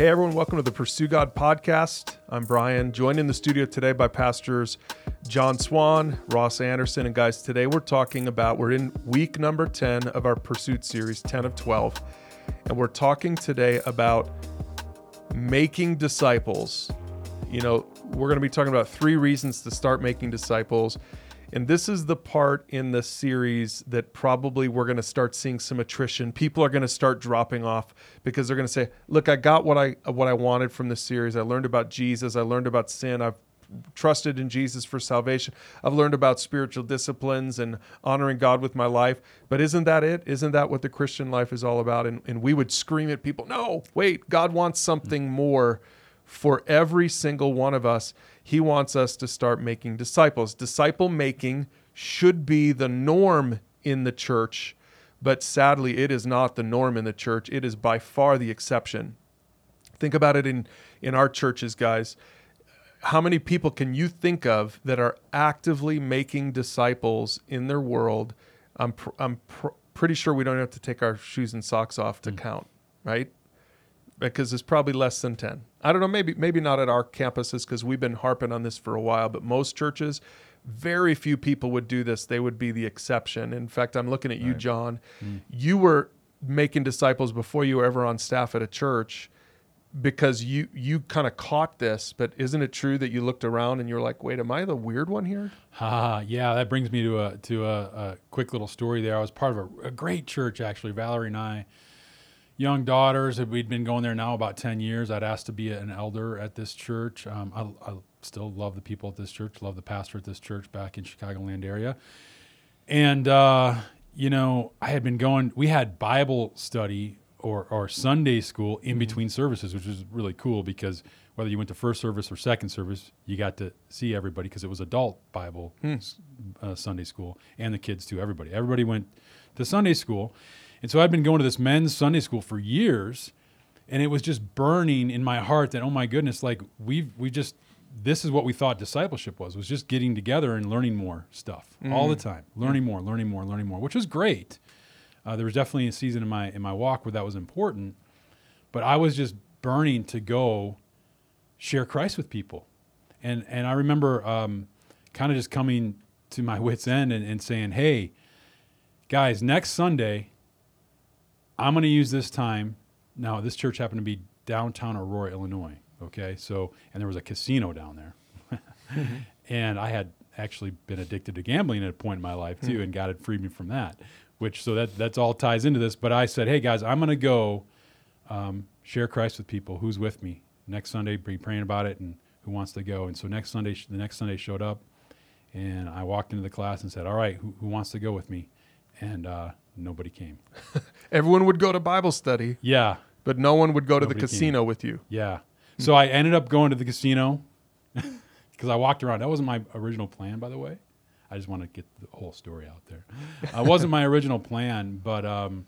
Hey, everyone, welcome to the Pursue God podcast. I'm Bryan, joined in the studio today by pastors John Swan, Ross Anderson, and guys, today we're talking about, we're in week number 10 of our Pursuit series, 10 of 12, and we're talking today about making disciples. You know, we're going to be talking about three reasons to start making disciples. And this is the part in the series that probably we're going to start seeing some attrition. People are going to start dropping off because they're going to say, "Look, I got what I what I wanted from this series. I learned about Jesus. I learned about sin. I've trusted in Jesus for salvation. I've learned about spiritual disciplines and honoring God with my life. But isn't that it? Isn't that what the Christian life is all about?" And and we would scream at people, "No, wait, God wants something more." For every single one of us, he wants us to start making disciples. Disciple making should be the norm in the church, but sadly, it is not the norm in the church. It is by far the exception. Think about it in, in our churches, guys. How many people can you think of that are actively making disciples in their world? I'm, pr- I'm pr- pretty sure we don't have to take our shoes and socks off to mm. count, right? Because it's probably less than 10. I don't know, maybe maybe not at our campuses because we've been harping on this for a while, but most churches, very few people would do this. They would be the exception. In fact, I'm looking at you, John. Mm. You were making disciples before you were ever on staff at a church because you you kind of caught this but isn't it true that you looked around and you're like wait am i the weird one here ah yeah that brings me to a to a, a quick little story there i was part of a, a great church actually valerie and i young daughters. We'd been going there now about 10 years. I'd asked to be an elder at this church. Um, I, I, still love the people at this church, love the pastor at this church back in Chicagoland area. And, uh, you know, I had been going, we had Bible study or, or Sunday school in mm-hmm. between services, which was really cool because whether you went to first service or second service, you got to see everybody because it was adult Bible hmm. uh, Sunday school and the kids too, everybody. Everybody went to Sunday school. And so I'd been going to this men's Sunday school for years, and it was just burning in my heart that oh my goodness, like we've we just this is what we thought discipleship was was just getting together and learning more stuff mm. all the time, learning more, learning more, learning more, which was great. Uh, there was definitely a season in my in my walk where that was important, but I was just burning to go share Christ with people, and and I remember um, kind of just coming to my wits end and, and saying, hey, guys, next Sunday I'm going to use this time. Now, this church happened to be downtown Aurora, Illinois. Okay, so and there was a casino down there, mm-hmm. and I had actually been addicted to gambling at a point in my life too, mm-hmm. and God had freed me from that. Which so that that's all ties into this. But I said, hey guys, I'm going to go um, share Christ with people. Who's with me next Sunday? Be praying about it, and who wants to go? And so next Sunday, the next Sunday showed up, and I walked into the class and said, all right, who, who wants to go with me? And uh, nobody came. Everyone would go to Bible study. Yeah. But no one would go nobody to the casino came. with you. Yeah. So I ended up going to the casino because I walked around. That wasn't my original plan, by the way. I just want to get the whole story out there. It uh, wasn't my original plan, but um,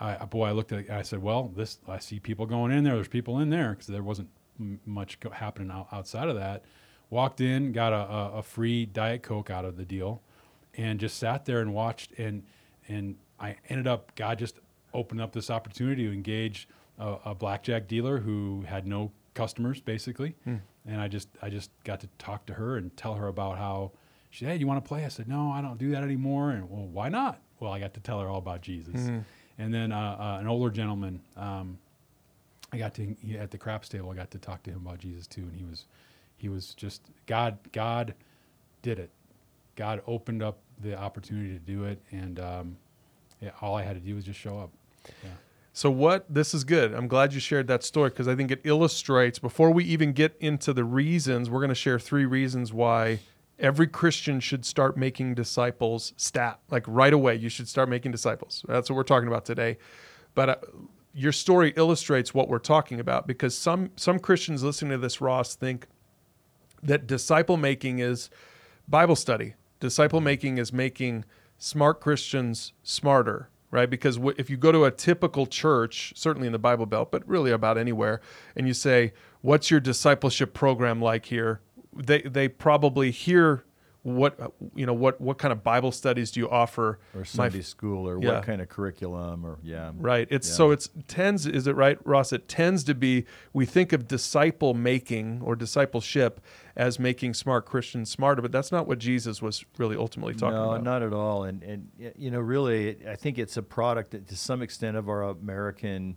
I, boy, I looked at it. I said, "Well, this I see people going in there. There's people in there because there wasn't m- much go- happening outside of that." Walked in, got a, a, a free diet coke out of the deal, and just sat there and watched. And and I ended up God just opened up this opportunity to engage a, a blackjack dealer who had no customers basically, mm. and I just I just got to talk to her and tell her about how she said, "Hey, you want to play?" I said, "No, I don't do that anymore." And well, why not? Well, I got to tell her all about Jesus, mm. and then uh, uh, an older gentleman. Um, I got to he, at the craps table. I got to talk to him about Jesus too, and he was he was just God. God did it. God opened up the opportunity to do it, and um, all I had to do was just show up. Yeah. So what this is good. I'm glad you shared that story because I think it illustrates before we even get into the reasons, we're going to share three reasons why every Christian should start making disciples stat like right away you should start making disciples. That's what we're talking about today. But uh, your story illustrates what we're talking about because some some Christians listening to this Ross think that disciple making is Bible study. Disciple making is making smart Christians smarter, right? Because w- if you go to a typical church, certainly in the Bible Belt, but really about anywhere, and you say, "What's your discipleship program like here?" They they probably hear what uh, you know what what kind of Bible studies do you offer? or My Sunday school or yeah. what kind of curriculum or yeah. Right. It's Yeah. so it's tends is it right, Ross? It tends to be we think of disciple making or discipleship as making smart Christians smarter, but that's not what Jesus was really ultimately talking about. no, about. not at all. And and you know, really, I think it's a product that, to some extent of our American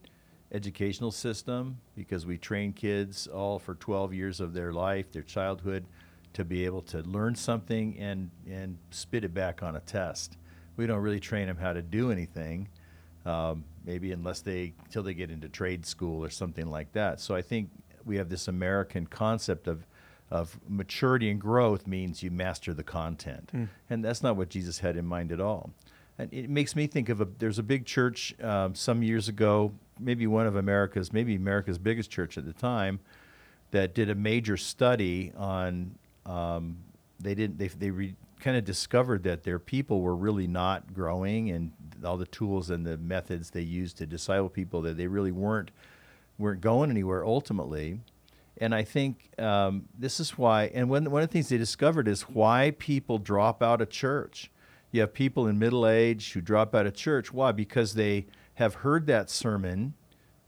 educational system because we train kids all for 12 years of their life, their childhood, to be able to learn something and and spit it back on a test. We don't really train them how to do anything, um, maybe unless they till they get into trade school or something like that. So I think we have this American concept of of maturity and growth means you master the content, and that's not what Jesus had in mind at all. And it makes me think of a there's a big church um, some years ago, maybe one of America's, maybe America's biggest church at the time, that did a major study on. Um, they didn't. They they re, kind of discovered that their people were really not growing, and all the tools and the methods they used to disciple people that they really weren't weren't going anywhere ultimately. And I think um, this is why. And one one of the things they discovered is why people drop out of church. You have people in middle age who drop out of church. Why? Because they have heard that sermon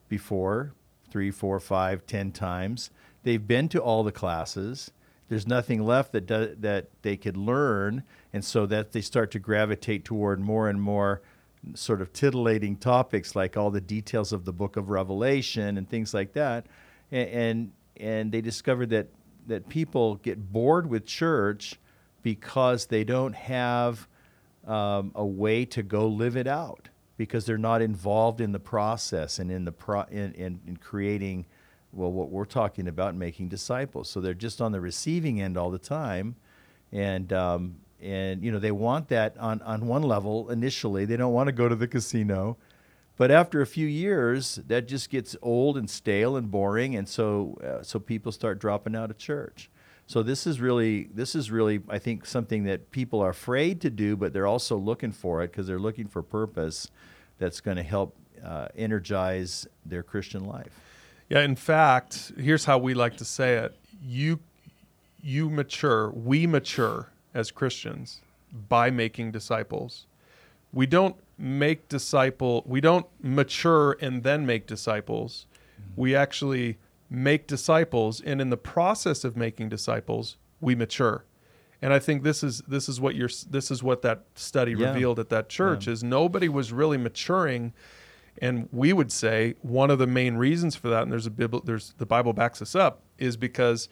before three, four, five, ten times. They've been to all the classes. There's nothing left that do, that they could learn, and so that they start to gravitate toward more and more sort of titillating topics like all the details of the Book of Revelation and things like that. And and, and they discovered that that people get bored with church because they don't have um, a way to go live it out because they're not involved in the process and in the pro in, in, in creating well what we're talking about making disciples. So they're just on the receiving end all the time. And um, and you know they want that on on one level initially. They don't want to go to the casino. But after a few years that just gets old and stale and boring. And so uh, so people start dropping out of church. So this is really this is really I think something that people are afraid to do, but they're also looking for it because they're looking for purpose that's going to help uh, energize their Christian life. Yeah, in fact, here's how we like to say it. You you mature, we mature as Christians by making disciples. We don't make disciple, we don't mature and then make disciples. We actually make disciples and in the process of making disciples, we mature. And I think this is this is what you're this is what that study Yeah. revealed at that church is nobody was really maturing and we would say one of the main reasons for that, and there's a Bible, there's the Bible backs us up, is because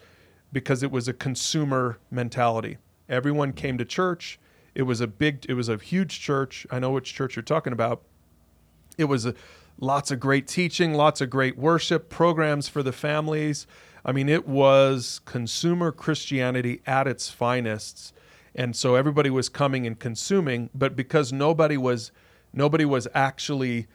because it was a consumer mentality. Everyone came to church. It was a big, it was a huge church. I know which church you're talking about. It was a, lots of great teaching, lots of great worship programs for the families. I mean, it was consumer Christianity at its finest, and so everybody was coming and consuming. But because nobody was, nobody was actually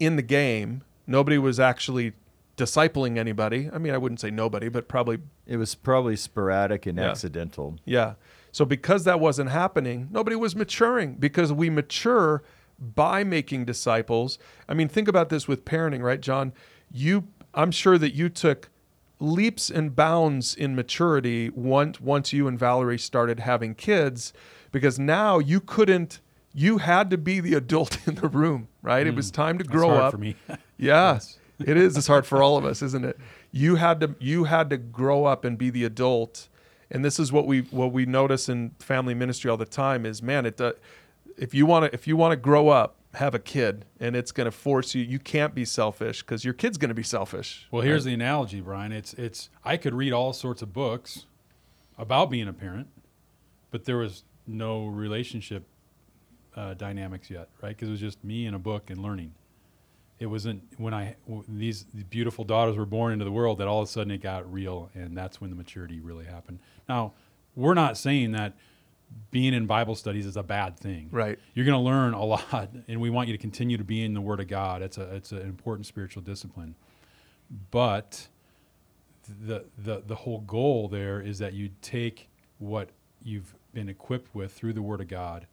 in the game, nobody was actually discipling anybody. I mean, I wouldn't say nobody, but probably It was probably sporadic and Yeah. accidental. yeah. So because that wasn't happening, nobody was maturing because we mature by making disciples. I mean, think about this with parenting, right, John? You I'm sure that you took leaps and bounds in maturity once once you and Valerie started having kids because now you couldn't you had to be the adult in the room, right? It was time to grow hard up. for me. Yeah, it is. It's hard for all of us, isn't it? You had to you had to grow up and be the adult, and this is what we what we notice in family ministry all the time is man, it uh, if you want to if you want to grow up, have a kid, and it's going to force you. You can't be selfish because your kid's going to be selfish. Well, here's the analogy, Bryan. It's it's I could read all sorts of books about being a parent, but there was no relationship uh, dynamics yet, right? Because it was just me and a book and learning. It wasn't when I w- these beautiful daughters were born into the world that all of a sudden it got real, and that's when the maturity really happened. Now, we're not saying that being in Bible studies is a bad thing. Right. You're going to learn a lot, and we want you to continue to be in the Word of God. It's a it's an important spiritual discipline, but the the the whole goal there is that you take what you've been equipped with through the Word of God,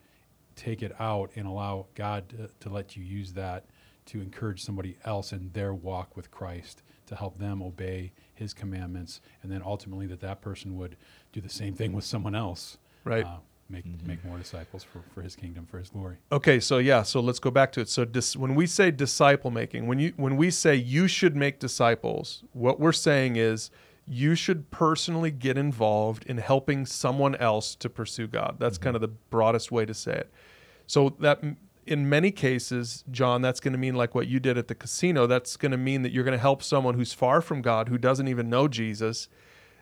take it out, and allow God to, to let you use that to encourage somebody else in their walk with Christ to help them obey His commandments, and then ultimately that that person would do the same thing with someone else. Right. uh, make make more disciples for, for His kingdom, for His glory. Okay, so yeah, so let's go back to it. So dis, when we say disciple making, when you when we say you should make disciples, what we're saying is you should personally get involved in helping someone else to pursue God. That's kind of the broadest way to say it. So that in many cases, John, that's going to mean like what you did at the casino. That's going to mean that you're going to help someone who's far from God, who doesn't even know Jesus.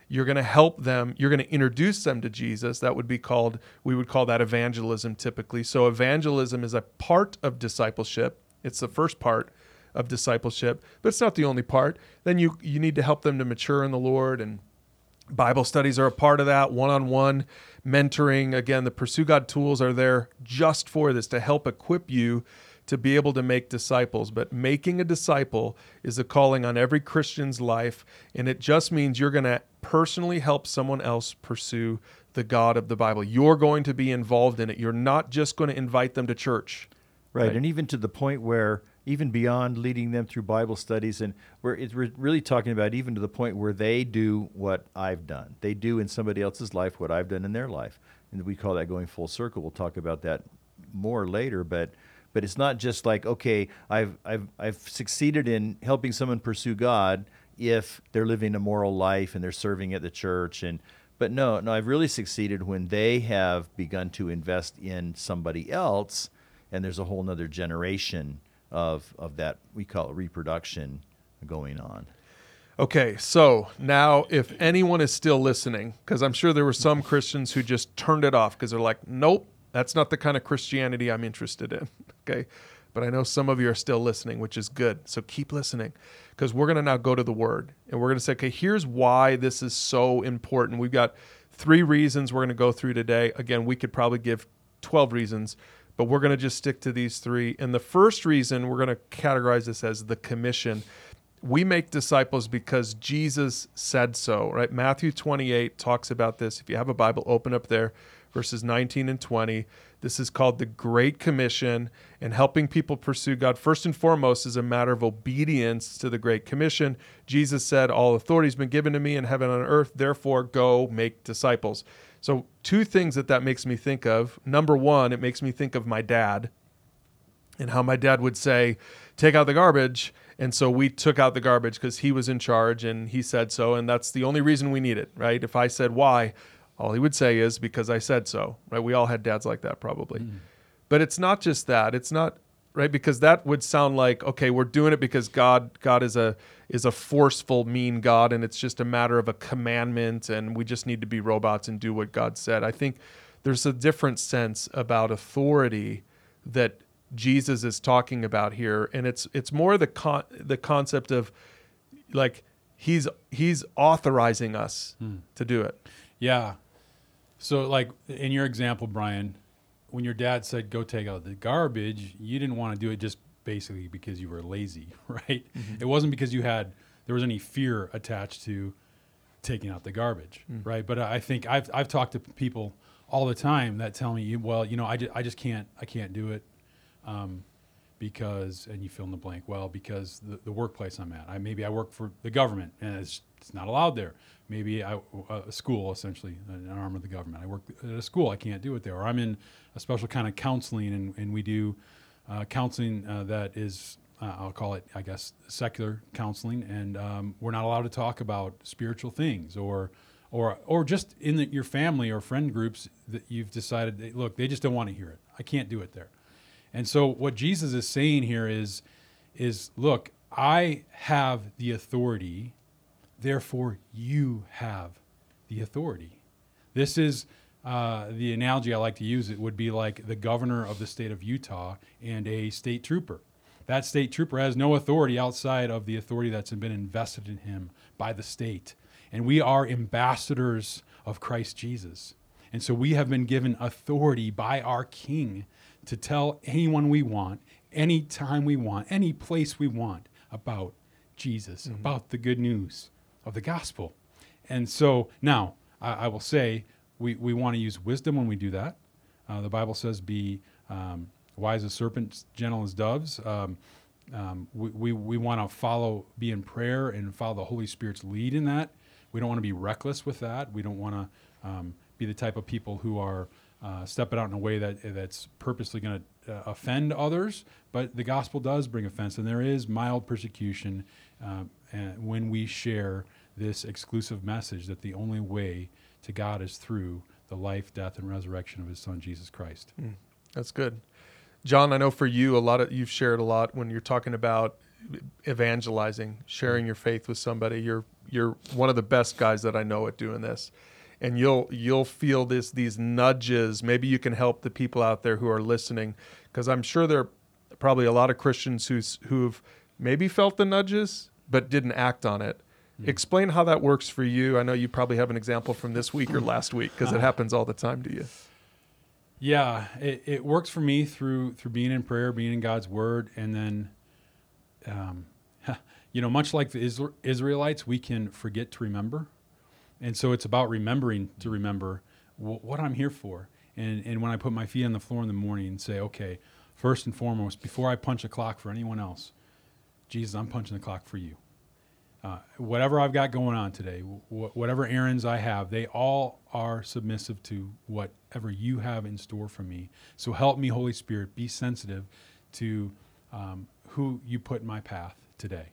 You're going to help them. You're going to introduce them to Jesus. That would be called, we would call that evangelism typically. So, evangelism is a part of discipleship. It's the first part of discipleship, but it's not the only part. Then you, you need to help them to mature in the Lord and Bible studies are a part of that, one on one mentoring. Again, the Pursue God tools are there just for this to help equip you to be able to make disciples. But making a disciple is a calling on every Christian's life, and it just means you're going to personally help someone else pursue the God of the Bible. You're going to be involved in it. You're not just going to invite them to church. Right. Right. And even to the point where, even beyond leading them through Bible studies, and we're, we're really talking about even to the point where they do what I've done. They do in somebody else's life what I've done in their life. And we call that going full circle. We'll talk about that more later. But but it's not just like, okay, I've, I've, I've succeeded in helping someone pursue God if they're living a moral life and they're serving at the church. And but no, no, I've really succeeded when they have begun to invest in somebody else and there's a whole nother generation of of that we call it reproduction going on. Okay, so now if anyone is still listening, because I'm sure there were some Christians who just turned it off because they're like, nope, that's not the kind of Christianity I'm interested in. Okay, but I know some of you are still listening, which is good. So keep listening because we're going to now go to the word and we're going to say, okay, here's why this is so important. We've got three reasons we're going to go through today. Again, we could probably give 12 reasons, but we're going to just stick to these three. And the first reason we're going to categorize this as the commission we make disciples because Jesus said so, right? Matthew 28 talks about this. If you have a Bible, open up there, verses 19 and 20. This is called the Great Commission, and helping people pursue God, first and foremost, is a matter of obedience to the Great Commission. Jesus said, All authority has been given to me in heaven and on earth, therefore go make disciples. So, two things that that makes me think of. Number one, it makes me think of my dad and how my dad would say, take out the garbage. And so we took out the garbage because he was in charge and he said so. And that's the only reason we need it, right? If I said why, all he would say is because I said so, right? We all had dads like that probably. Mm. But it's not just that. It's not right because that would sound like okay, we're doing it because God God is a is a forceful mean God and it's just a matter of a commandment and we just need to be robots and do what God said. I think there's a different sense about authority that Jesus is talking about here, and it's it's more the con- the concept of like he's he's authorizing us hmm. to do it. Yeah. So, like in your example, Bryan, when your dad said go take out the garbage, you didn't want to do it just basically because you were lazy, right? It wasn't because you had there was any fear attached to taking out the garbage, right? But I think I've I've talked to people all the time that tell me, well, you know, I just, I just can't I can't do it um, because and you fill in the blank. Well, because the, the workplace I'm at, I maybe I work for the government and it's it's not allowed there. Maybe I, a school essentially an arm of the government. I work at a school, I can't do it there. Or I'm in a special kind of counseling and, and we do uh, counseling uh, that is uh, I'll call it, I guess, secular counseling, and um, we're not allowed to talk about spiritual things or, or, or just in the, your family or friend groups that you've decided, look, they just don't want to hear it. I can't do it there. And so what Jesus is saying here is, is look, I have the authority, therefore you have the authority. This is uh, the analogy I like to use. It would be like the governor of the state of Utah and a state trooper. That state trooper has no authority outside of the authority that's been invested in him by the state. And we are ambassadors of Christ Jesus. And so we have been given authority by our King to tell anyone we want, any time we want, any place we want about Jesus, about the good news of the gospel. And so now I, I will say we, we want to use wisdom when we do that. Uh, the Bible says, be um, wise as serpents, gentle as doves. Um, um, we we, we want to follow, be in prayer and follow the Holy Spirit's lead in that. We don't want to be reckless with that. We don't want to um, be the type of people who are uh, stepping out in a way that that's purposely going to uh, offend others. But the gospel does bring offense, and there is mild persecution um, when we share this exclusive message that the only way to God is through the life, death, and resurrection of His Son Jesus Christ. Mm, that's good, John. I know for you, a lot of you've shared a lot when you're talking about evangelizing, sharing your faith with somebody. You're you're one of the best guys that I know at doing this. And you'll you'll feel this these nudges. Maybe you can help the people out there who are listening because I'm sure there are probably a lot of Christians who's who've maybe felt the nudges but didn't act on it. Mm. Explain how that works for you. I know you probably have an example from this week or last week because it happens all the time to you. Yeah, it, it works for me through through being in prayer, being in God's Word, and then um, you know, much like the Israelites, we can forget to remember. And so it's about remembering to remember w- what I'm here for. And, and when I put my feet on the floor in the morning and say, okay, first and foremost, before I punch a clock for anyone else, Jesus, I'm punching the clock for you. Uh, whatever I've got going on today, w- whatever errands I have, they all are submissive to whatever you have in store for me. So help me, Holy Spirit, be sensitive to um, who you put in my path today.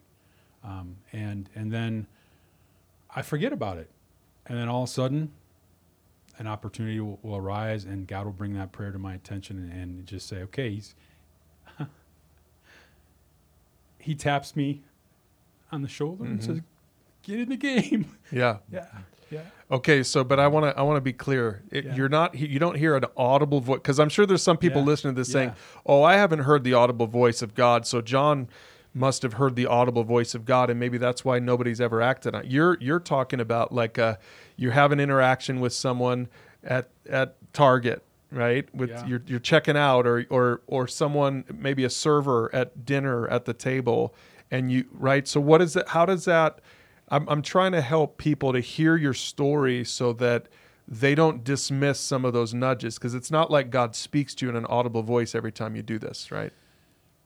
Um, and, and then I forget about it. And then all of a sudden, an opportunity will, will arise, and God will bring that prayer to my attention and, and just say, okay, he's, he taps me on the shoulder mm-hmm. and says, get in the game. Yeah. Yeah. Yeah. Okay, so but I want to I want to be clear. It, yeah. You're not you don't hear an audible voice because I'm sure there's some people yeah. listening to this saying, "Oh, I haven't heard the audible voice of God." So John must have heard the audible voice of God, and maybe that's why nobody's ever acted on. It. You're you're talking about like a, uh, you have an interaction with someone at at Target, right? With yeah. you're you're checking out, or or or someone maybe a server at dinner at the table, and you right. So what is it? How does that? I'm, I'm trying to help people to hear your story so that they don't dismiss some of those nudges because it's not like God speaks to you in an audible voice every time you do this, right?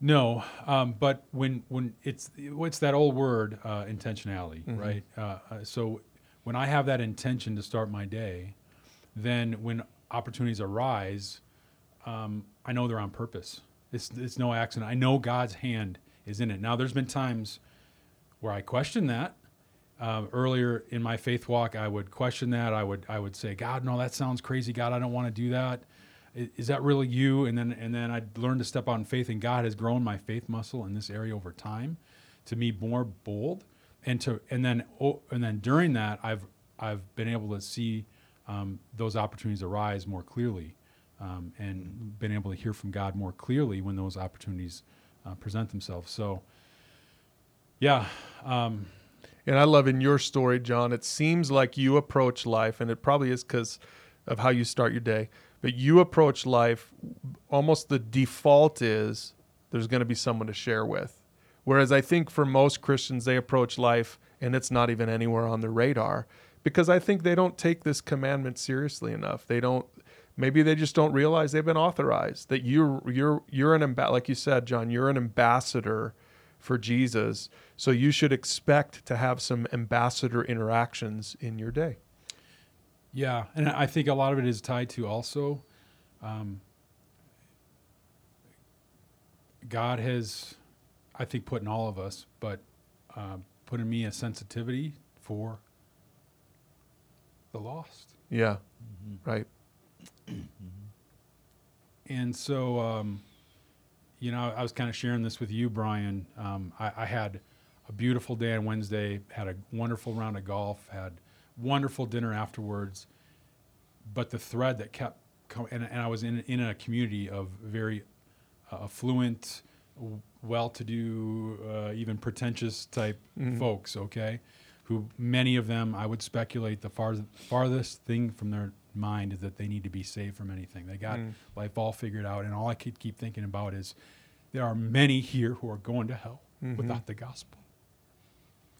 No, um, but when when it's what's that old word uh, intentionality, mm-hmm. right? Uh, uh, so when I have that intention to start my day, then when opportunities arise, um, I know they're on purpose. It's it's no accident. I know God's hand is in it. Now, there's been times where I question that, um, earlier in my faith walk, I would question that. I would I would say, God, no, that sounds crazy. God, I don't want to do that. Is, is that really you? And then and then I'd learn to step out in faith, and God has grown my faith muscle in this area over time to be more bold. And to and then oh, and then during that, I've I've been able to see um, those opportunities arise more clearly, um, and been able to hear from God more clearly when those opportunities uh, present themselves. So, yeah. Um, and I love in your story, John, it seems like you approach life, and it probably is because of how you start your day, but you approach life almost the default is there's going to be someone to share with. Whereas I think for most Christians, they approach life and it's not even anywhere on their radar because I think they don't take this commandment seriously enough. They don't maybe they just don't realize they've been authorized that you're you're you're an amb- like you said John you're an ambassador for Jesus. So you should expect to have some ambassador interactions in your day. Yeah, and I think a lot of it is tied to also um, God has, I think, put in all of us, but uh, put in me a sensitivity for the lost. Yeah, mm-hmm. right. And so, um, you know, I was kind of sharing this with you, Bryan. Um, I, I, had a beautiful day on Wednesday, had a wonderful round of golf, had wonderful dinner afterwards. But the thread that kept coming, and, and, I was in, in a community of very uh, affluent, well to do, uh, even pretentious type mm-hmm. folks, okay? Who many of them, I would speculate, the far, farthest thing from their mind is that they need to be saved from anything. They got mm. life all figured out, and all I could keep thinking about is there are many here who are going to hell mm-hmm. without the gospel.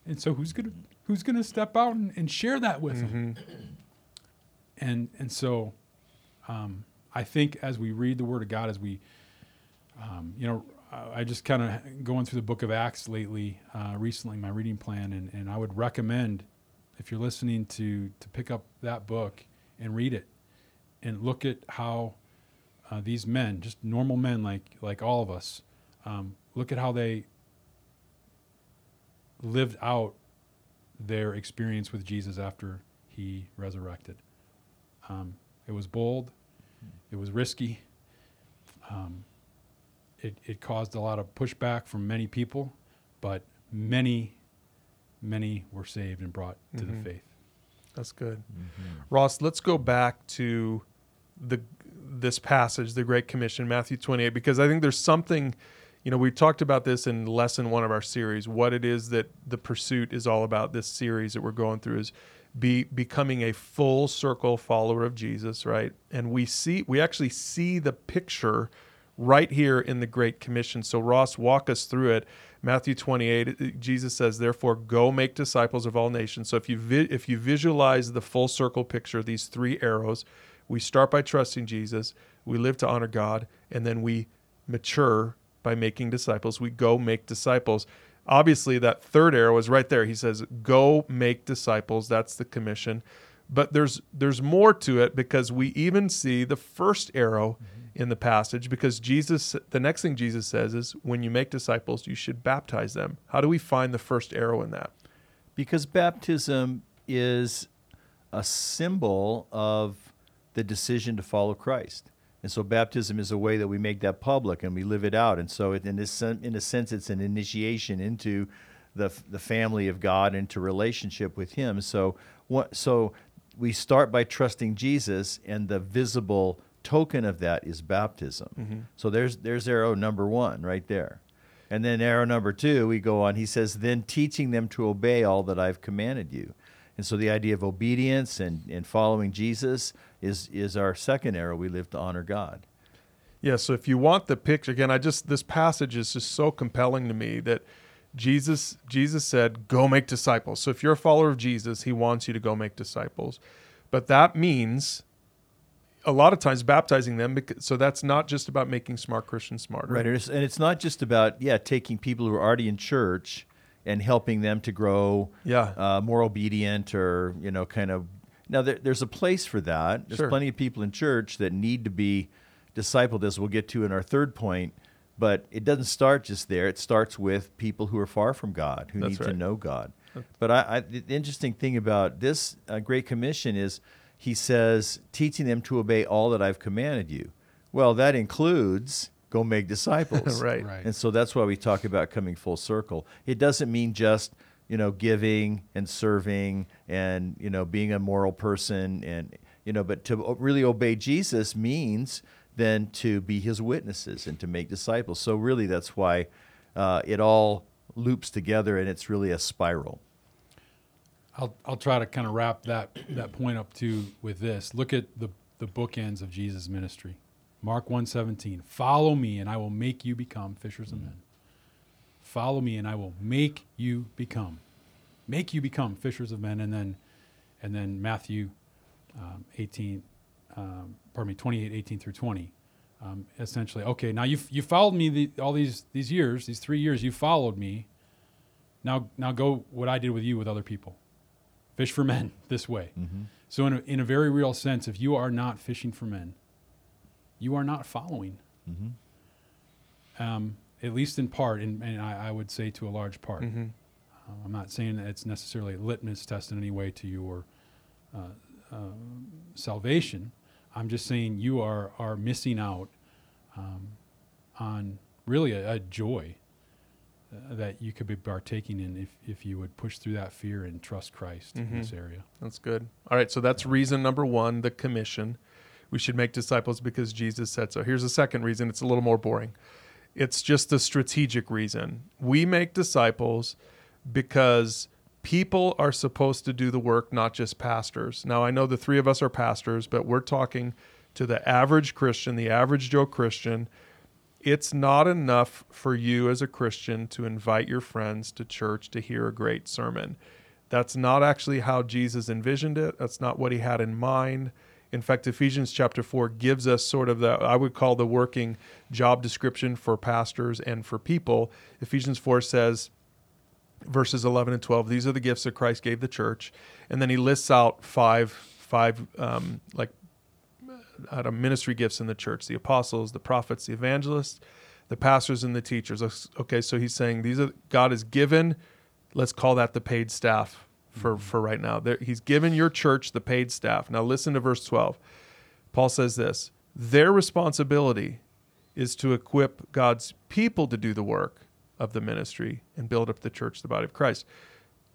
And so who's gonna who's gonna step out and, and share that with mm-hmm. them? And and so um, I think as we read the Word of God, as we um, you know, I just kind of going through the Book of Acts lately, uh, recently, my reading plan, and, and I would recommend if you're listening to to pick up that book and read it and look at how uh, these men, just normal men like like all of us, um, look at how they lived out their experience with Jesus after he resurrected. Um, it was bold, it was risky. Um, it, it caused a lot of pushback from many people, but many, many were saved and brought to Mhm. the faith. That's good. Mm-hmm. Ross, let's go back to the this passage, the Great Commission, Matthew 28, because I think there's something, you know, we talked about this in lesson one of our series, what it is that the pursuit is all about. This series that we're going through is be becoming a full circle follower of Jesus, right? And we see we actually see the picture right here in the Great Commission. So Ross, walk us through it. Matthew 28, Jesus says, "Therefore, go make disciples of all nations." So if you vi- if you visualize the full circle picture, these three arrows, we start by trusting Jesus, we live to honor God, and then we mature by making disciples. We go make disciples. Obviously, that third arrow is right there. He says, "Go make disciples." That's the commission. But there's there's more to it because we even see the first arrow mm-hmm. In the passage because Jesus the next thing Jesus says is when you make disciples, you should baptize them. How do we find the first arrow in that? Because baptism is a symbol of the decision to follow Christ. And so baptism is a way that we make that public and we live it out. And so in, this, in a sense, it's an initiation into the, the family of God, into relationship with Him. So, what, so we start by trusting Jesus, and the visible token of that is baptism. Mm-hmm. So there's, there's arrow number one right there. And then arrow number two, we go on. He says, then teaching them to obey all that I've commanded you. And so the idea of obedience and, and following Jesus is, is our second arrow. We live to honor God. Yeah, so if you want the picture again, I just this passage is just so compelling to me that Jesus Jesus said, "Go make disciples." So if you're a follower of Jesus, he wants you to go make disciples. But that means a lot of times baptizing them because, so that's not just about making smart Christians smarter. Right. And it's, and it's not just about, yeah, taking people who are already in church and helping them to grow Yeah. uh, more obedient or, you know, kind of. Now, there, there's a place for that. There's Sure. plenty of people in church that need to be discipled, as we'll get to in our third point. But it doesn't start just there. It starts with people who are far from God, who That's need to know God. But I, I, the interesting thing about this uh, Great Commission is he says, teaching them to obey all that I've commanded you. Well, that includes go make disciples. Right. Right. And so that's why we talk about coming full circle. It doesn't mean just, you know, giving and serving and, you know, being a moral person and, you know, but to really obey Jesus means then to be his witnesses and to make disciples. So really that's why uh, it all loops together and it's really a spiral. I'll I'll try to kind of wrap that that point up too with this. Look at the the bookends of Jesus' ministry. Mark 1:17. Follow me and I will make you become fishers of men. Follow me and I will make you become. Make you become fishers of men and then and then Matthew um, 18 um, pardon me 28 18 through 20 um, essentially okay now you you followed me the, all these these years these 3 years you followed me now now go what I did with you with other people fish for men this way. So, in a, in a very real sense, if you are not fishing for men, you are not following. Um, at least in part, and, and I, I would say to a large part. Mhm. Uh, I'm not saying that it's necessarily a litmus test in any way to your uh, uh, salvation. I'm just saying you are are missing out um, on really a, a joy uh, that you could be partaking in if, if you would push through that fear and trust Christ in this area. That's good. All right, so that's reason number one, the commission. We should make disciples because Jesus said so. Here's a second reason. It's a little more boring. It's just the strategic reason. We make disciples because people are supposed to do the work, not just pastors. Now, I know the three of us are pastors, but we're talking to the average Christian, the average Joe Christian. It's not enough for you as a Christian to invite your friends to church to hear a great sermon. That's not actually how Jesus envisioned it. That's not what he had in mind. In fact, Ephesians chapter 4 gives us sort of the, I would call the working job description for pastors and for people. Ephesians 4 says, verses 11 and 12, these are the gifts that Christ gave the church. And then he lists out five, five um, like out of ministry gifts in the church: the apostles, the prophets, the evangelists, the pastors, and the teachers. Okay, so he's saying these are God has given. Let's call that the paid staff for mm-hmm. for right now. There, he's given your church the paid staff. Now listen to verse twelve. Paul says this: their responsibility is to equip God's people to do the work of the ministry and build up the church, the body of Christ.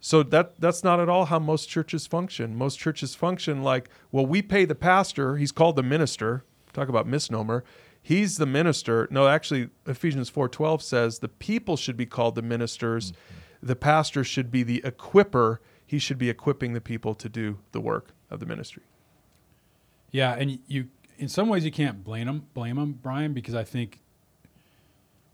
So that that's not at all how most churches function. Most churches function like, well, we pay the pastor, he's called the minister. Talk about misnomer. He's the minister. No, actually Ephesians 4:12 says the people should be called the ministers. Mm-hmm. The pastor should be the equipper. He should be equipping the people to do the work of the ministry. Yeah, and you in some ways you can't blame them, blame them, Bryan, because I think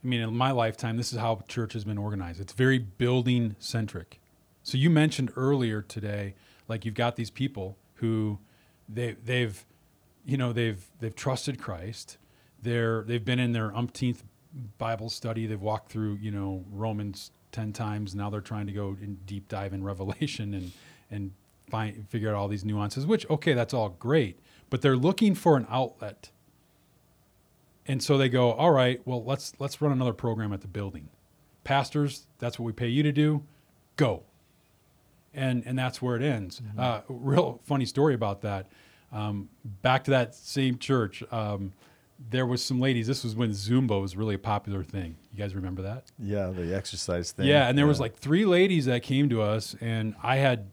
I mean, in my lifetime, this is how church has been organized. It's very building centric. So you mentioned earlier today, like you've got these people who they they've you know they've they've trusted Christ. They're they've been in their umpteenth Bible study. They've walked through you know Romans ten times. Now they're trying to go in deep dive in Revelation and and find figure out all these nuances. Which okay, that's all great, but they're looking for an outlet. And so they go, all right, well let's let's run another program at the building. Pastors, that's what we pay you to do. Go and and that's where it ends. Mm-hmm. Uh, real funny story about that. Um, back to that same church. Um, there was some ladies. This was when Zumba was really a popular thing. You guys remember that? Yeah, the exercise thing. Yeah, and there yeah. was like three ladies that came to us, and I had,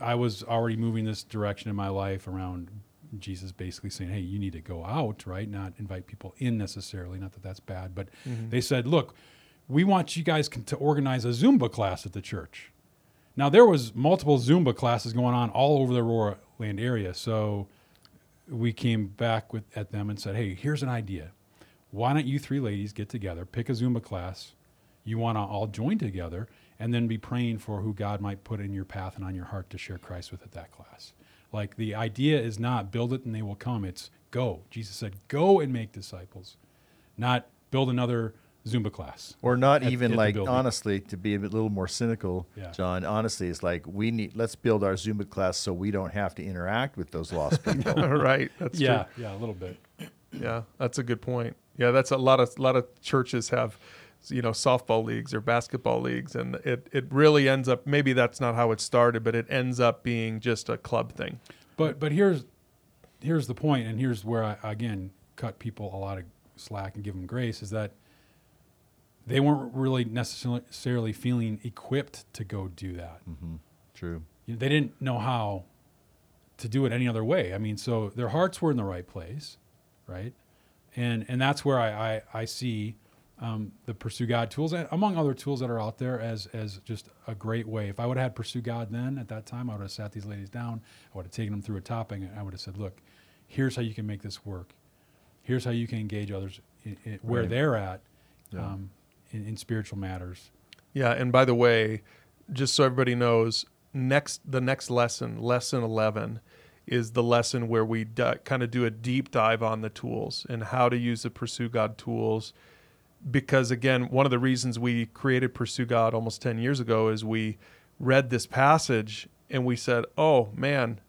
I was already moving this direction in my life around Jesus basically saying, "Hey, you need to go out, right? Not invite people in necessarily. Not that that's bad, but mm-hmm. they said, look, we want you guys to organize a Zumba class at the church." Now there was multiple Zumba classes going on all over the Aurora land area, so we came back with at them and said, "Hey, here's an idea. Why don't you three ladies get together, pick a Zumba class? You want to all join together, and then be praying for who God might put in your path and on your heart to share Christ with at that class." Like the idea is not build it and they will come. It's go. Jesus said, "Go and make disciples," not build another Zumba class. Or not at, even at like honestly, to be a little more cynical, yeah. John. Honestly, it's like we need let's build our Zumba class so we don't have to interact with those lost people. right. That's yeah, true. yeah, a little bit. Yeah, that's a good point. Yeah, that's a lot of a lot of churches have you know softball leagues or basketball leagues and it it really ends up maybe that's not how it started but it ends up being just a club thing but but here's here's the point and here's where i again cut people a lot of slack and give them grace is that they weren't really necessarily feeling equipped to go do that. Mm-hmm. True. They didn't know how to do it any other way. I mean, so their hearts were in the right place, right? And and that's where I I, I see um, the Pursue God tools, and among other tools that are out there, as as just a great way. If I would have had Pursue God then at that time, I would have sat these ladies down. I would have taken them through a topic, and I would have said, "Look, here's how you can make this work. Here's how you can engage others in, in, where right. they're at." Yeah. Um, in, in spiritual matters. Yeah, and by the way, just so everybody knows, next the next lesson, lesson 11 is the lesson where we d- kind of do a deep dive on the tools and how to use the Pursue God tools. Because again, one of the reasons we created Pursue God almost 10 years ago is we read this passage and we said, oh man,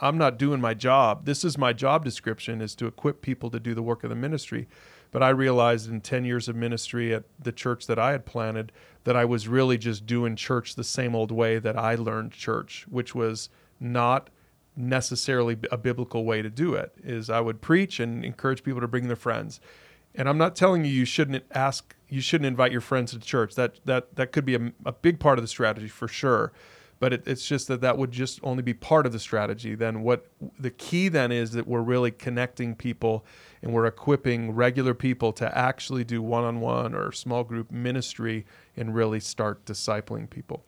I'm not doing my job. This is my job description is to equip people to do the work of the ministry. But I realized in 10 years of ministry at the church that I had planted that I was really just doing church the same old way that I learned church, which was not necessarily a biblical way to do it is I would preach and encourage people to bring their friends. And I'm not telling you you shouldn't ask you shouldn't invite your friends to church. That that that could be a, a big part of the strategy for sure but it, it's just that that would just only be part of the strategy. Then what the key then is that we're really connecting people and we're equipping regular people to actually do one-on-one or small group ministry and really start discipling people.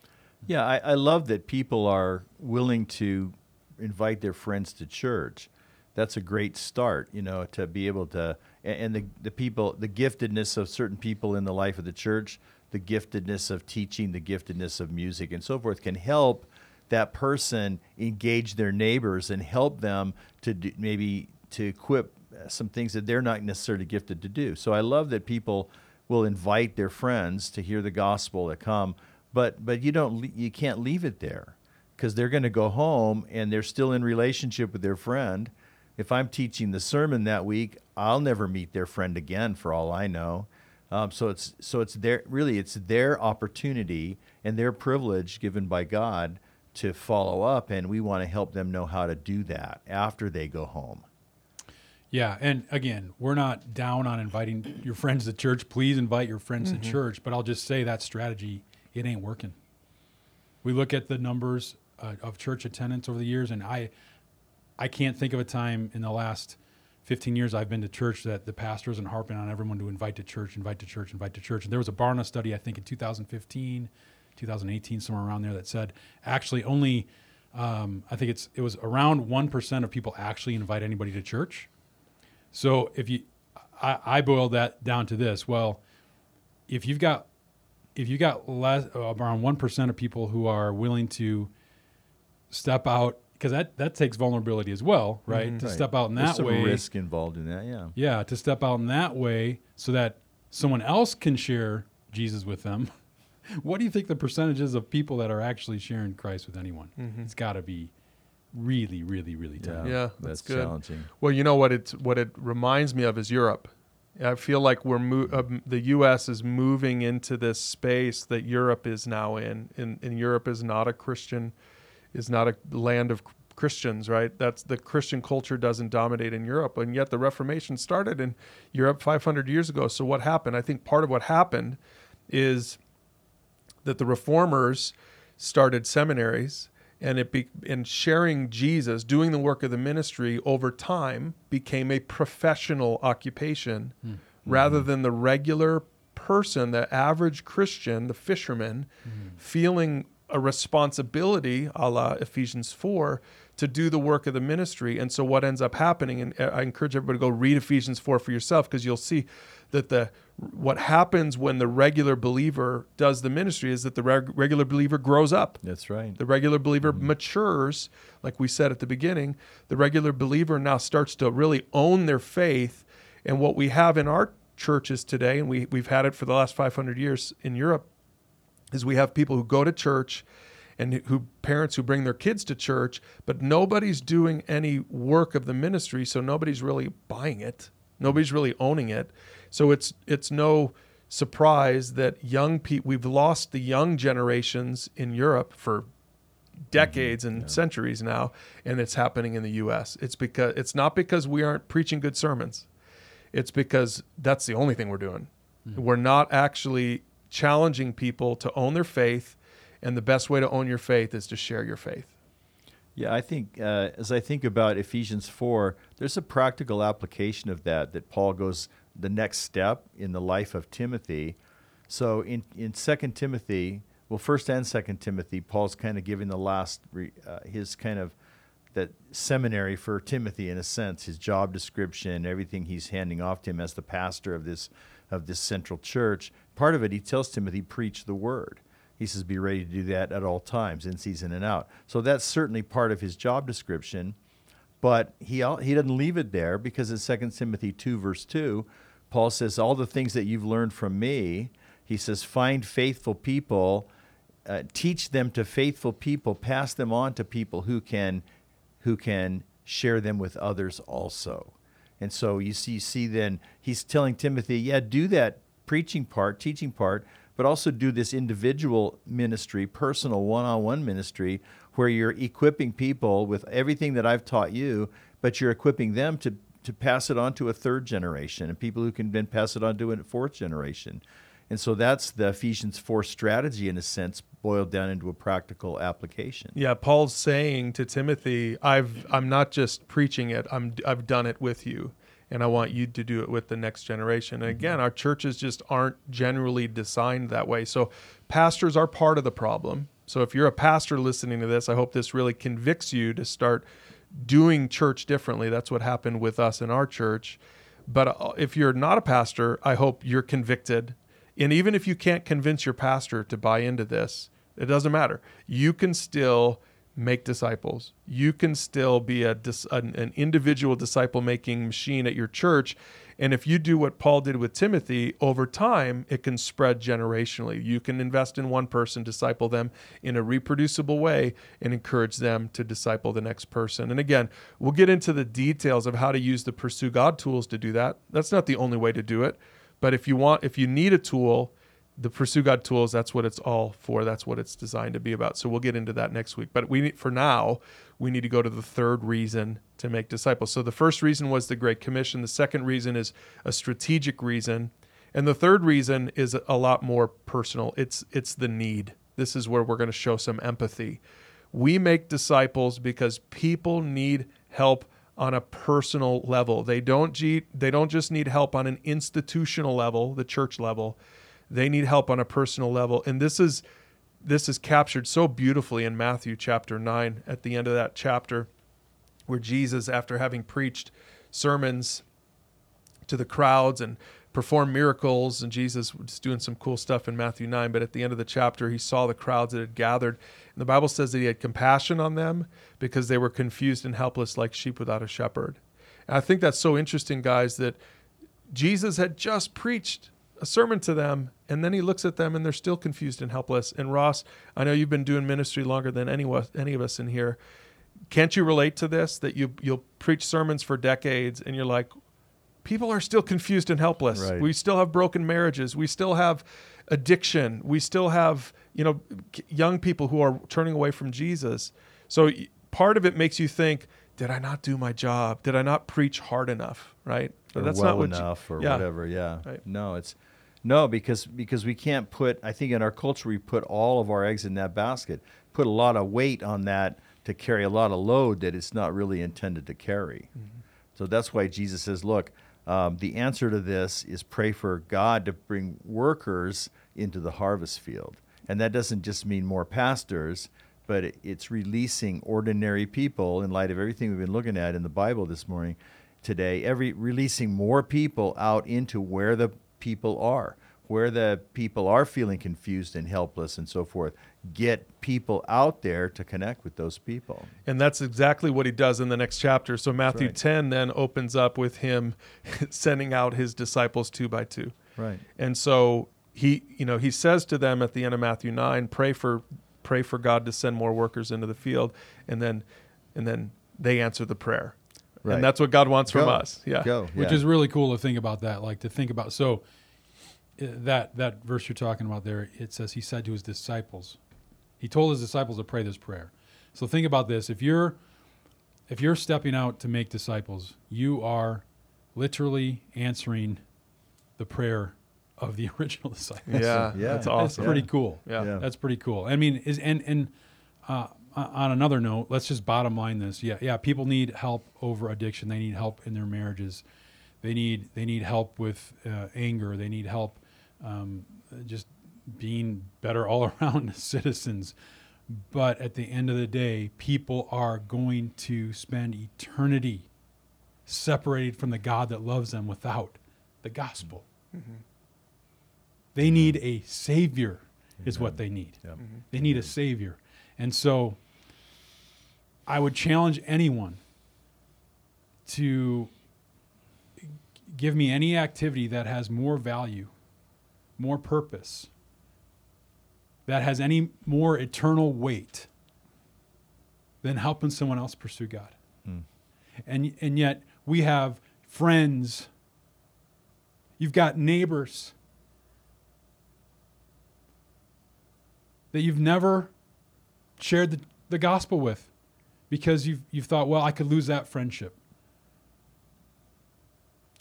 Yeah I, I love that people are willing to invite their friends to church. That's a great start you know to be able to and the, the people the giftedness of certain people in the life of the church the giftedness of teaching, the giftedness of music, and so forth can help that person engage their neighbors and help them to do, maybe to equip uh, some things that they're not necessarily gifted to do. So I love that people will invite their friends to hear the gospel that come, but but you don't you can't leave it there because they're going to go home and they're still in relationship with their friend If I'm teaching the sermon that week, I'll never meet their friend again, for all I know. Um, so it's so it's their really it's their opportunity and their privilege given by God to follow up, and we want to help them know how to do that after they go home. Yeah, and again, we're not down on inviting your friends to church. Please invite your friends Mm-hmm. to church, but I'll just say that strategy it ain't working. We look at the numbers uh, of church attendance over the years, and I, I can't think of a time in the last 15 years I've been to church that the pastor isn't harping on everyone to invite to church, invite to church, invite to church. And there was a Barna study, I think, in 2015, 2018, somewhere around there, that said actually only, um, I think it's it was around one percent of people actually invite anybody to church. So if you, I, I boiled that down to this. Well, if you've got, if you got less uh, around one percent of people who are willing to step out, because that that takes vulnerability as well, right? To Right. step out in that There's that some way, risk involved in that, yeah. yeah, to step out in that way so that someone else can share Jesus with them. what do you think the percentages of people that are actually sharing Christ with anyone? It's got to be really, really, really tiny. Yeah, that's that's, good. challenging. Well, you know what it what it reminds me of is Europe. I feel like we're mo- um, the U.S. is moving into this space that Europe is now in. And, and Europe is not a Christian, is not a land of Christians, right? That's the Christian culture doesn't dominate in Europe, and yet the Reformation started in Europe 500 years ago. So what happened? I think part of what happened is that the reformers started seminaries and it be, and sharing Jesus, doing the work of the ministry over time became a professional occupation hmm. rather hmm. than the regular person, the average Christian, the fisherman, hmm. feeling a responsibility, a la Ephesians 4, to do the work of the ministry. And so, what ends up happening, and I encourage everybody to go read Ephesians 4 for yourself because you'll see that the what happens when the regular believer does the ministry is that the reg- regular believer grows up. That's right. The regular believer mm-hmm. matures, like we said at the beginning. The regular believer now starts to really own their faith. And what we have in our churches today, and we, we've had it for the last 500 years in Europe, is we have people who go to church and who parents who bring their kids to church, but nobody's doing any work of the ministry, so nobody's really buying it. Nobody's really owning it. So it's it's no surprise that young people we've lost the young generations in Europe for decades and mm-hmm. centuries now, and it's happening in the US. It's because it's not because we aren't preaching good sermons. It's because that's the only thing we're doing. Mm-hmm. We're not actually challenging people to own their faith, and the best way to own your faith is to share your faith. Yeah, I think uh, as I think about Ephesians 4, there's a practical application of that that Paul goes the next step in the life of Timothy. So in, in 2 Timothy, well, 1st and 2nd Timothy, Paul's kind of giving the last, re, uh, his kind of that seminary for Timothy in a sense, his job description, everything he's handing off to him as the pastor of this of this central church. Part of it, he tells Timothy, preach the word. He says, be ready to do that at all times, in season and out. So that's certainly part of his job description. But he, he doesn't leave it there because in 2 Timothy 2, verse 2, Paul says, All the things that you've learned from me, he says, find faithful people, uh, teach them to faithful people, pass them on to people who can, who can share them with others also. And so you see, you see then he's telling Timothy, yeah, do that preaching part, teaching part, but also do this individual ministry, personal one on one ministry, where you're equipping people with everything that I've taught you, but you're equipping them to, to pass it on to a third generation and people who can then pass it on to a fourth generation. And so that's the Ephesians 4 strategy, in a sense, boiled down into a practical application. Yeah, Paul's saying to Timothy, "I've I'm not just preaching it. I'm I've done it with you, and I want you to do it with the next generation." And again, our churches just aren't generally designed that way. So, pastors are part of the problem. So, if you're a pastor listening to this, I hope this really convicts you to start doing church differently. That's what happened with us in our church. But uh, if you're not a pastor, I hope you're convicted. And even if you can't convince your pastor to buy into this, it doesn't matter. You can still make disciples. You can still be a an, individual disciple making machine at your church. And if you do what Paul did with Timothy, over time, it can spread generationally. You can invest in one person, disciple them in a reproducible way, and encourage them to disciple the next person. And again, we'll get into the details of how to use the Pursue God tools to do that. That's not the only way to do it. But if you want, if you need a tool, the Pursue God tools, that's what it's all for. That's what it's designed to be about. So we'll get into that next week. But we need, for now, we need to go to the third reason to make disciples. So the first reason was the Great Commission. The second reason is a strategic reason. And the third reason is a lot more personal. It's it's the need. This is where we're going to show some empathy. We make disciples because people need help on a personal level. They don't they don't just need help on an institutional level, the church level they need help on a personal level. And this is this is captured so beautifully in Matthew chapter 9 at the end of that chapter where Jesus after having preached sermons to the crowds and performed miracles and Jesus was doing some cool stuff in Matthew 9 but at the end of the chapter he saw the crowds that had gathered and the Bible says that he had compassion on them because they were confused and helpless like sheep without a shepherd. And I think that's so interesting guys that Jesus had just preached a sermon to them, and then he looks at them and they're still confused and helpless. And Ross, I know you've been doing ministry longer than any, any of us in here. Can't you relate to this? That you you'll preach sermons for decades and you're like, people are still confused and helpless. Right. We still have broken marriages. We still have addiction. We still have you know young people who are turning away from Jesus. So part of it makes you think, did I not do my job? Did I not preach hard enough? Right? But that's well not what enough you, or yeah. whatever. Yeah. Right. No, it's no, because because we can't put. I think in our culture we put all of our eggs in that basket. Put a lot of weight on that to carry a lot of load that it's not really intended to carry. Mm-hmm. So that's why Jesus says, "Look, um, the answer to this is pray for God to bring workers into the harvest field, and that doesn't just mean more pastors." But it's releasing ordinary people in light of everything we've been looking at in the Bible this morning, today. Every releasing more people out into where the people are, where the people are feeling confused and helpless and so forth. Get people out there to connect with those people. And that's exactly what he does in the next chapter. So Matthew right. 10 then opens up with him sending out his disciples two by two. Right. And so he, you know, he says to them at the end of Matthew 9, pray for pray for God to send more workers into the field and then and then they answer the prayer. Right. And that's what God wants Go. from us. Yeah. Go. Yeah. Which is really cool to think about that. Like to think about so uh, that that verse you're talking about there, it says he said to his disciples, he told his disciples to pray this prayer. So think about this. If you're if you're stepping out to make disciples, you are literally answering the prayer of the original disciples. Yeah, yeah, that's awesome. That's pretty cool. Yeah. yeah. that's pretty cool. I mean, is and and uh, on another note, let's just bottom line this. Yeah, yeah. People need help over addiction. They need help in their marriages. They need they need help with uh, anger. They need help um, just being better all around citizens. But at the end of the day, people are going to spend eternity separated from the God that loves them without the gospel. Mm-hmm. They need a savior, is what they need. Yep. Mm-hmm. They need a savior. And so I would challenge anyone to give me any activity that has more value, more purpose, that has any more eternal weight than helping someone else pursue God. Mm. And, and yet we have friends, you've got neighbors that you've never shared the, the gospel with because you've, you've thought, well, I could lose that friendship.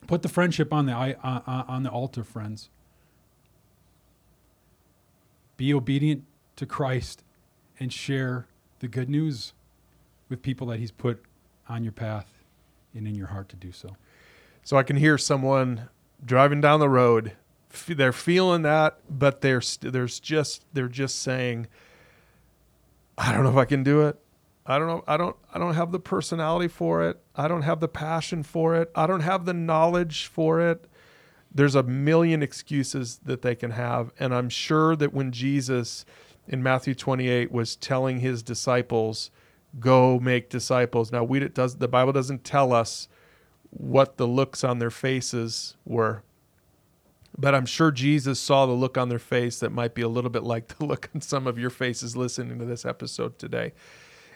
Put the friendship on the, uh, uh, on the altar, friends. Be obedient to Christ and share the good news with people that He's put on your path and in your heart to do so. So I can hear someone driving down the road. They're feeling that, but they're there's just they're just saying, "I don't know if I can do it. I don't know. I don't. I don't have the personality for it. I don't have the passion for it. I don't have the knowledge for it. There's a million excuses that they can have, and I'm sure that when Jesus in Matthew 28 was telling his disciples go make disciples. Now, we it does the Bible doesn't tell us what the looks on their faces were. But I'm sure Jesus saw the look on their face that might be a little bit like the look on some of your faces listening to this episode today.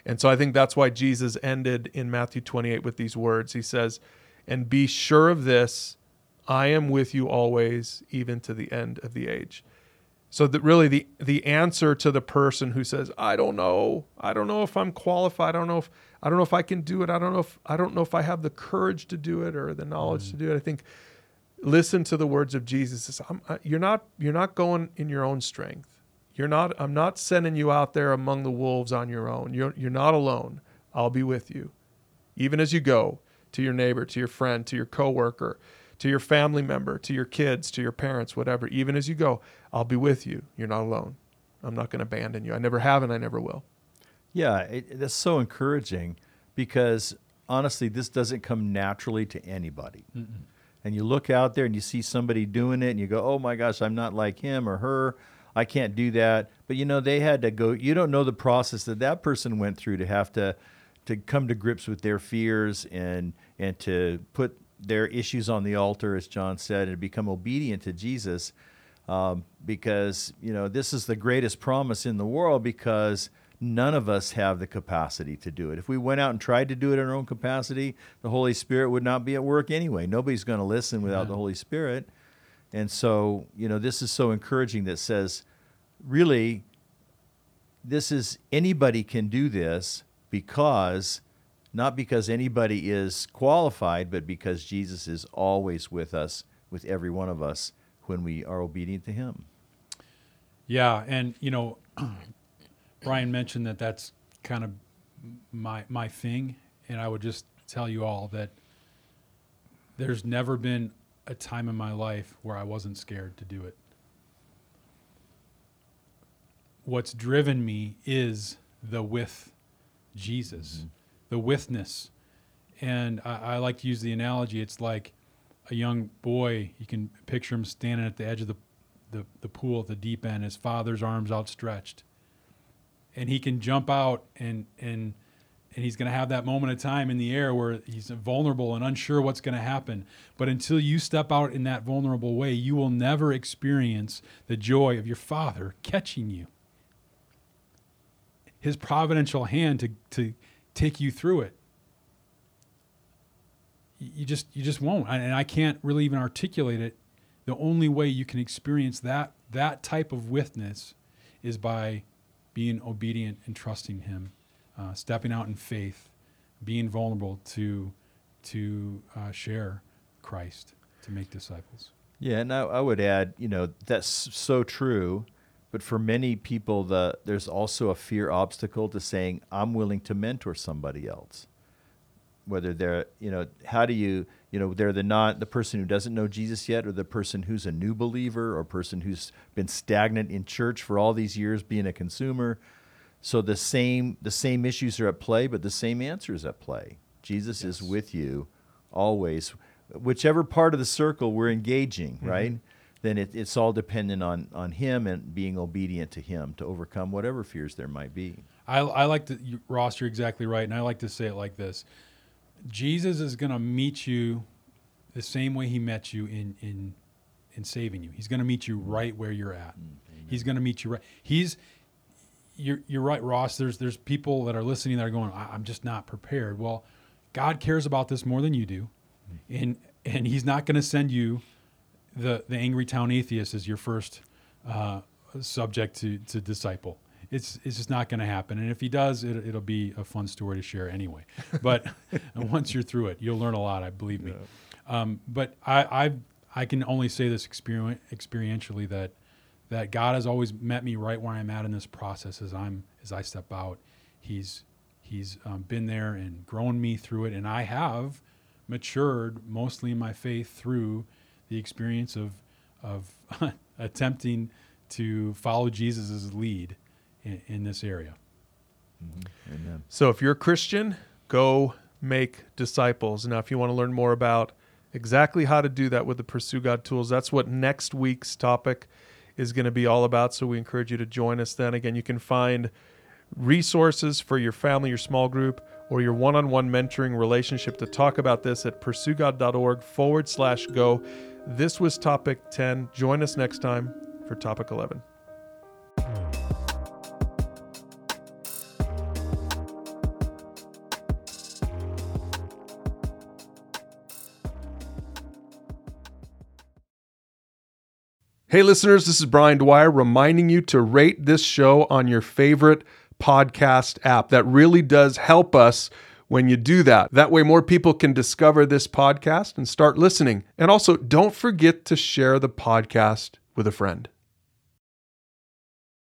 And so I think that's why Jesus ended in Matthew 28 with these words. He says, And be sure of this, I am with you always, even to the end of the age. So that really the the answer to the person who says, I don't know, I don't know if I'm qualified, I don't know if I don't know if I can do it, I don't know if I don't know if I have the courage to do it or the knowledge mm. to do it. I think listen to the words of Jesus. you're not you're not going in your own strength. You're not I'm not sending you out there among the wolves on your own. You're you're not alone. I'll be with you. Even as you go to your neighbor, to your friend, to your coworker, to your family member, to your kids, to your parents, whatever, even as you go, I'll be with you. You're not alone. I'm not going to abandon you. I never have and I never will. Yeah, it, that's so encouraging because honestly, this doesn't come naturally to anybody. Mm-mm and you look out there and you see somebody doing it and you go, oh my gosh, I'm not like him or her. I can't do that. But you know, they had to go, you don't know the process that that person went through to have to, to come to grips with their fears and, and to put their issues on the altar, as John said, and become obedient to Jesus. Um, because, you know, this is the greatest promise in the world because none of us have the capacity to do it. If we went out and tried to do it in our own capacity, the Holy Spirit would not be at work anyway. Nobody's going to listen without the Holy Spirit. And so, you know, this is so encouraging that says, really, this is anybody can do this because not because anybody is qualified, but because Jesus is always with us, with every one of us when we are obedient to Him. Yeah, and you know, Bryan mentioned that that's kind of my my thing, and I would just tell you all that there's never been a time in my life where I wasn't scared to do it. What's driven me is the with Jesus, mm-hmm. the withness. And I, I, like to use the analogy it's like a young boy, you can picture him standing at the edge of the, the, the pool at the deep end, his father's arms outstretched and he can jump out and and and he's going to have that moment of time in the air where he's vulnerable and unsure what's going to happen. But until you step out in that vulnerable way, you will never experience the joy of your Father catching you. His providential hand to, to take you through it. You just you just won't, and I can't really even articulate it. The only way you can experience that that type of witness is by being obedient and trusting Him, uh, stepping out in faith, being vulnerable to to uh, share Christ, to make disciples. Yeah, and I, I, would add, you know, that's so true. But for many people, the there's also a fear obstacle to saying, "I'm willing to mentor somebody else." Whether they're, you know, how do you you know they're the not the person who doesn't know jesus yet or the person who's a new believer or person who's been stagnant in church for all these years being a consumer so the same the same issues are at play but the same answers at play jesus yes. is with you always whichever part of the circle we're engaging mm-hmm. right then it, it's all dependent on on him and being obedient to him to overcome whatever fears there might be i, I like to ross you're exactly right and i like to say it like this Jesus is going to meet you the same way he met you in in in saving you. He's going to meet you right where you're at. Mm, He's going to meet you right. He's you're you're right, Ross. There's there's people that are listening that are going, I'm just not prepared. Well, God cares about this more than you do, and and He's not going to send you the the angry town atheist as your first uh, subject to to disciple it's it's just not going to happen. And if he does, it, will be a fun story to share anyway. But once you're through it, you'll learn a lot. I believe me. Yeah. Um, but I, I I can only say this experientially that that God has always met me right where I'm at in this process as I'm as I step out. He's He's um, been there and grown me through it, and I have matured mostly in my faith through the experience of of attempting to follow Jesus' lead in, in this area. Mm-hmm. So if you're a Christian, go make disciples. Now, if you want to learn more about exactly how to do that with the Pursue God tools, that's what next week's topic is going to be all about. So we encourage you to join us then. Again, you can find resources for your family, your small group, or your one on one mentoring relationship to talk about this at pursuegod.org forward slash go. This was topic 10. Join us next time for topic 11. Hey, listeners, this is Bryan Dwyer reminding you to rate this show on your favorite podcast app. That really does help us when you do that. That way, more people can discover this podcast and start listening. And also, don't forget to share the podcast with a friend.